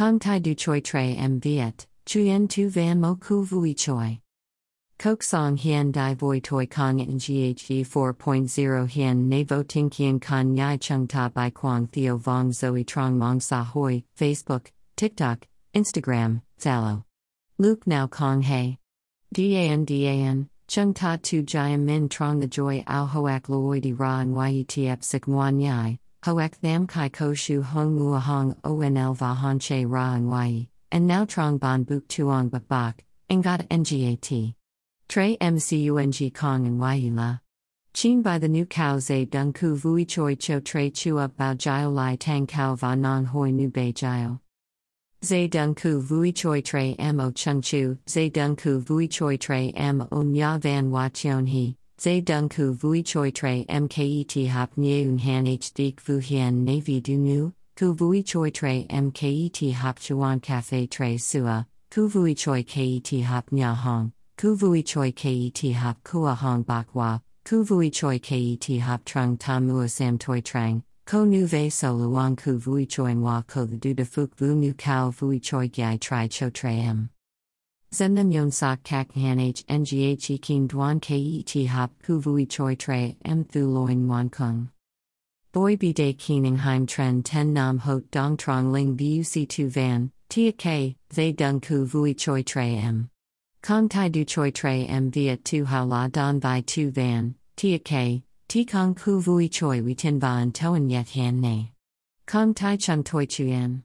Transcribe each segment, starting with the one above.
Kong Tai Du Choi Tre M Viet, Chuyen Tu Van Mo Ku Vui Choi. Kok Song Hien Dai Voi Toi Kong in GHE 4.0 Hien Ne Vo Ting Kien Kan Yai Chung Ta Bai Quang Theo Vong Zoe Trong Mong Sa Hoi, Facebook, TikTok, Instagram, Zalo. Luke Now Kong Hei. Dan Dan, Chung Ta Tu Jiam Min Trong the Joy Ao Hoak Loidi Ra and Yetf Sik Nguan Yai, Hoak Tham Kai Ko Shu Hong Mua Hong Onl Va Han Che Ra and now Trong Bon Buk Tuong Bak Bak, Ngat Ngat. Trey Mcung Kong and Yi La. Chin by the new cow Zay Dung Ku Vui Choi Cho Chu Up Bao Jio Lai Tang Kao Va Nong Hoi Nu Bei Jio. Zay Dung Ku Vui Choi Trey Mo Chung Chu, Zay Dung Ku Vui Choi Trey M O Nya Van Wa Chion He, Zay Dung Ku Vui Choi Trey MKET Hop Nyeun Han H Dik Vu Hien Navy Du Nu, Ku Vui Choi Trey MKET Hop Chuan Cafe Trey Sua, Ku Vui Choi KET Hop Nya Hong. Ku Vui Choi Ket Hop Kua Hong Bakwa, Ku Vui Choi Ket Hop Trung Tam Mua Sam Toi Trang, Ko Nu Ve So Luang Ku Vui Choi Wa Ko the Du De Fuk Vu Nu Kao Vui Choi Gai Tri Cho Tre M. Zendam Yon Sak Kak Han H Ngh E King Duan Ket Hop Ku Vui Choi Tre M Thu Loin Wan Kung. Boy Bi De Keeningheim Tren Ten Nam Hot Dong Trong Ling Buc Tu Van, Tia K, Zay Dung Ku Vui Choi Tre M. Kong Tai Du Choi Tre M Viet Tu Hao La Don Vai Tu Van, Tia K, Ti Kong Ku Vui Choi We Tin Van Toan Yet Han Ne. Kong Tai Chung Toi Chuyen.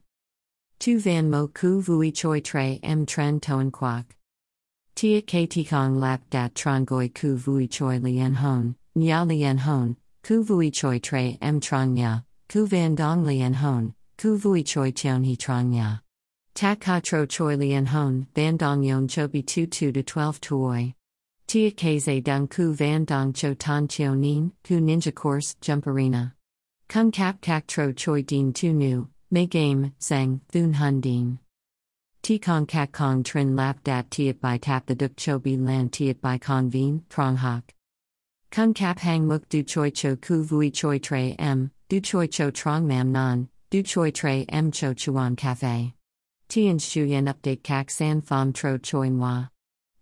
Tu Van Mo Ku Vui Choi Tre M Tren Toan Quoc. Tia K Ti Kong Lap Dat Tron Goi Ku Vui Choi Lien Hon, Nya Lien Hon, Ku Vui Choi Tre M Trong Nya, Ku Van Dong Lien Hon, Ku Vui Choi Tion He Trong Nya. Tak ha tro choi lien hon, van dong yon cho bi tu tu to 12 tuoi. Tia kze dung ku van dong cho tan chio nin, ku ninja course, jump arena. Kung kap kak tro choi din tu nu, me game, sang, thun hun din. Ti kong kak kong trin lap dat tiet by tap the duk cho bi lan tiet by kong veen, prong hak. Kung kap hang muk du choi cho ku vui choi tre m, du choi cho trong mam nan, du choi tre m cho chuan cafe. Tien Shuyen update kak san fam tro choi moi.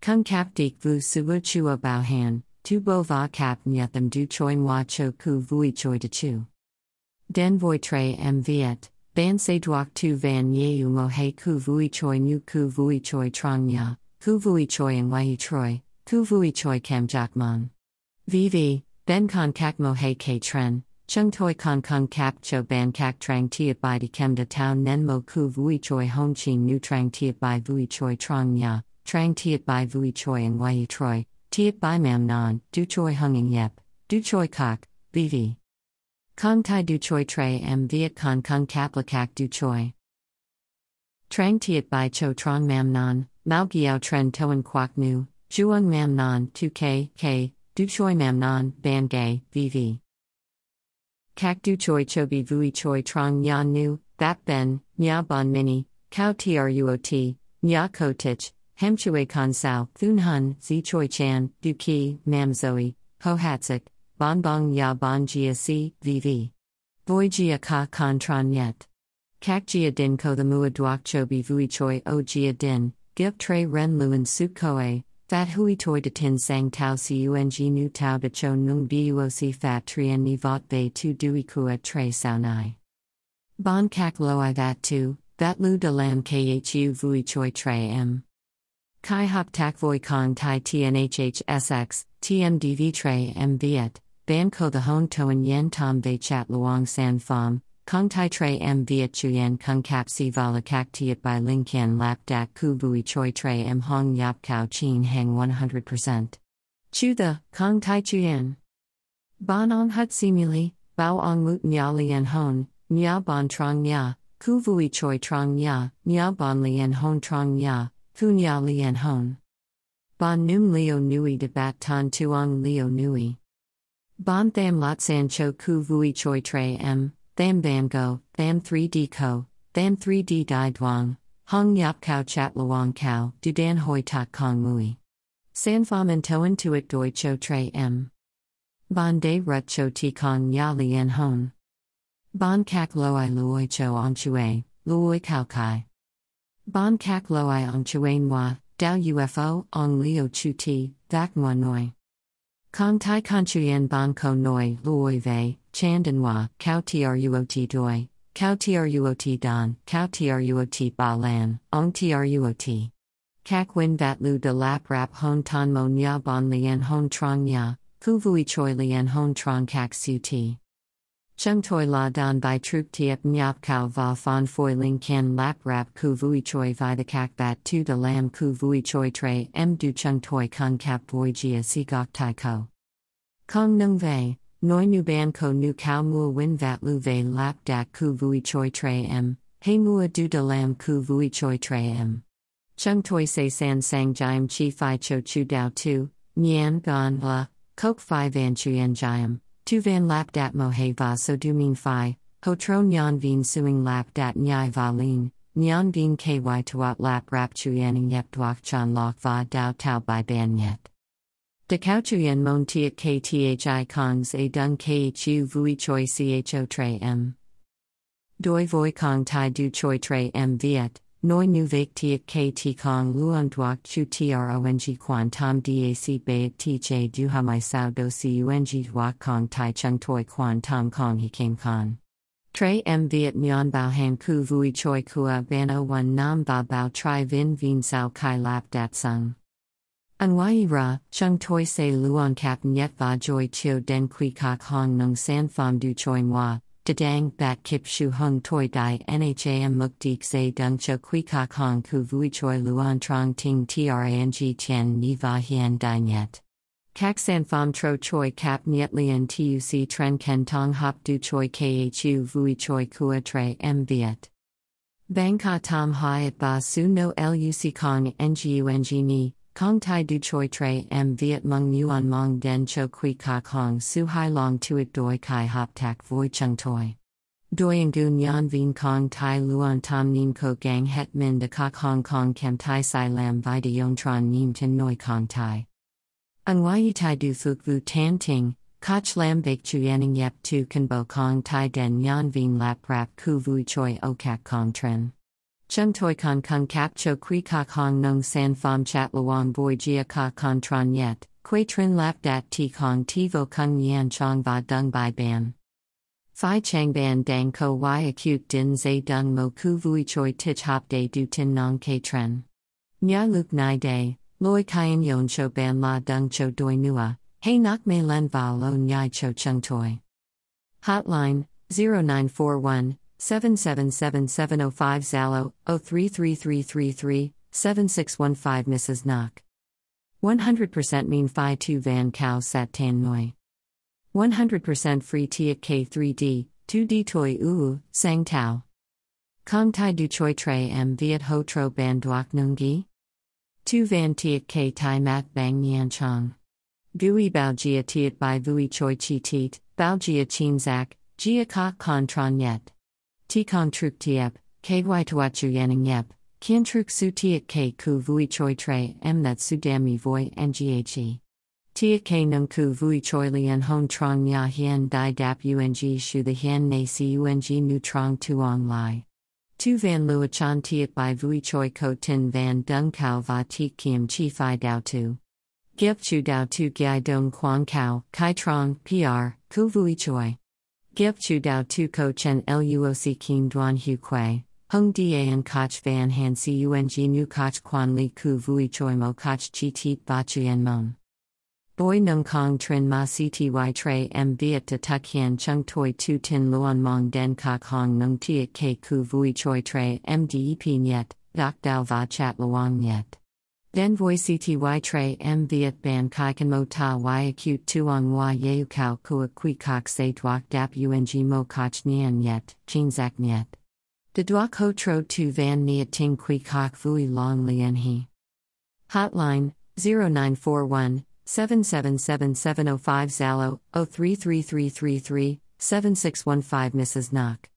Kung kap dik vu suwa chua bao han, tu bo va kap nyatham du choi moi cho ku vui choi de chu. Den voi tre m viet, ban se duok tu van yeu mo he ku vui choi nu ku vui choi trong nya, ku vui choi and wai troi, ku vui choi kam jakmon. Vivi, ben con kak mo he ke tren, Chung toi con kung kap cho ban kak trang tiat bai di kem da town nen mo ku vui choi hong chin nu trang tiat bai vui choi trong nya, trang tiat bai vui choi and wai troi, tiat bai mam non, du choi hunging yep, du choi kak, vivi. Kong tai du choi tre m viet con kung kak du choi. Trang tiat bai cho trong mam non, mao giao tren toan quak nu, juang mam non, tu k, k, du choi mam non, ban gay, vivi. Kak du choi chobi vui choi trong yan nu, that ben, nya bon mini, kao truot, nya ko tich, hem chue con sao, thun hun, zi choi chan, du ki, mam zoe, ho hatsik, bon bong ya bon jia si, vv. Voi jia ka con tron yet. Kak jia din ko the mua duok chobi vui choi o jia din, gip tre ren luen su koe, Fat hui toi de tin sang tau cung nu tau de cho nung buoc fat trien ni vot bei tu dui kua tre sao nai. Bon kak loi vat tu, vat lu de lam khu vui choi tre m. Kai hop tak voi kong tai tnhhsx, tmdv tre m viet, ban ko the hon toan yen tom ve chat luong san fam, Kong Tai Tre M Viet Chuyen Kung Kap Si Vala Kak Tiet by Ling Kian Lap Dak Ku Bui Choi Tre M Hong Yap Kao Chin Hang 100%. Chu the, Kong Tai Chuyen. Ban Ong Hut Simuli, Bao Ong Mut Nya Lien Hon, Nya Bon Trong Nya, Ku Vui Choi Trong Nya, Nya Bon Lien Hon Trong Nya, Ku Nya Lien Hon. Bon Num Leo Nui De Bat Tan Tuong Leo Nui. Bon Tham Lot San Cho Ku Vui Choi Tre M. Tham Van Go, Tham 3D Co, Tham 3D Dai Duong, Hong Yap Kao Chat Luong Kao, Dan Hoi Tak Kong Mui. San Pham and Toan Tuik Doi Cho Tre M. Bon De Rut Cho Ti Kong Ya Lien Hon. Bon Kak Loi Luoi Cho Ong Chue, Luoi Kao Kai. Bon kak loi ong chuan wa, dao UFO, ong leo chu ti, vak moi noi. Kong tai conchuyen bon ko noi, luoi vei, chandanwa, kao truot doi, kao truot don, kao truot ba lan, ong truot. Kak win vat lu de lap rap hon ton mo nya bon lien hon trong nya, ku vui choi lien hon trong kak su ti. Chung toi la don by troop tiep nyap kao va fan foi ling kan lap rap ku vui choi vi the kak bat tu de lam ku vui choi tre m du chung toi kung kap voi jia si gok tai ko. Kong nung ve, noi nu ban ko nu kao mua win vat lu vei lap dak ku vui choi tre m, he mua du de lam ku vui choi tre m. Chung toi se san sang jiam chi fi cho chu dao tu, nyan gan la, kok fi van chuyen jiam. Tu van lap dat mo he va so du min phi, ho tron nyan vin suing lap dat nyai va lin, nyan vin ky tuat lap rap chuyen yep duak chan lok va dao tau by ban yet. De cao chuyen mon tiat kthi kongs a dung khu vui choi cho tre m. Doi voi kong tai du choi tre m viet. Noi nu vek tiak kt kong luon duak chu trong quan tom dac bayet tj du hamai sao do cung duak kong tai chung toi quan tam kong he king con. Tre m viet mian bao han ku vui choi kua ban o one nam ba bao tri vin vin sao kai lap dat sung. Anwai ra, chung toi se luon kap nyet va joy chio den kui kak hong nung san fam du choi moi, Dadang bat kip shu hung toi dai nham muk dik se dung cho kui kak hong ku vui choi luan trong ting trang tian ni va hien dai net. Kak san fam tro choi kap niet lien tuc tren ken tong hop du choi khu vui choi kua tre m viet. Bang ka tam hiat ba su no luc kong ngu ni, Kong Tai Du Choi Tre M Viet Mong Muon Mong Den Cho Kui Ka Kong Su Hai Long Tuit Doi Kai Hop Tak Voi Chung Toi. Doi Ngun Yan Vien Kong Tai Luon Tom Nim Ko Gang Het Min De Kok Hong Kong Kem Tai Sai Lam Vi De Yon Tron Nim Tin Noi Kong Tai. Yi Tai Du Fuk Vu Tan Ting, Koch Lam Bake Chu Yanning Yep Tu Kan Bo Kong Tai Den Yan Vien Lap Rap Ku Vui Choi O Kak Kong Tren. Chung toi con kung kap cho kui kak hong nung san fam chat luang boi jia ka con tron yet, quay trin lap dat ti kong ti vo kung yan chong va dung bai ban. Phi chang ban dang ko y acute din zay dung mo ku vui choi tich hop day du tin nong ke tren. Nya luk nai day, loi kayan yon cho ban la dung cho doi nua, hey nak me len va lo nyai cho chung toi. Hotline 0941 777705 Zalo 033333 7615 Mrs. Knock. 100% mean Phi 2 Van Cow Sat Tan Noi. 100% free Tiat K3D, 2D Toy Uu, Sang Tao. Kong Tai Du Choi Tre M Viet Ho Tro Ban Duak Nungi. 2 Van Tiat K Tai Mat Bang Nian Chong. Gui Bao Jia Tiat Bai Vui Choi Chi Tiet, Bao Jia Chin Zak, Jia Ka Kon Tron Yet. Tikong truk tiep, ky tuachu yanning yep, kien truk su tiet k ku vui choi tre that su dami voi nghe. Tiet k nung ku vui choi lien hon trong nya hien dai dap ung shu the hien na si ung nu trong tuong lai. Tu van lua chan tiet by vui choi ko tin van dung kao va ti kim chi fi dao tu. Gip chu dao tu gai dong quang kao, kai trong, pr, ku vui choi. Gip chu dao tu ko chen luoc keen duan hu quay, hung dan koch van han cung nu koch quan li ku vui choi mo koch chi tit ba chuyen mon. Boy nung kong trin ma cty tre m viet to tuk hien chung toi tu tin luon mong den kok hong nung tiet K ku vui choi tre mdep nyet, dok dao va chat luong nyet. Den voi cty tre m viet ban kai kan mo ta y acute tuong wa yeu kao kua kui kok se duak dap ung mo koch nian yet, chin zak nyet. De duak ho tro tu van niat ting kui kok vui long lien he. Hotline 0941 777705 Zalo 033333 7615 Mrs. Knock.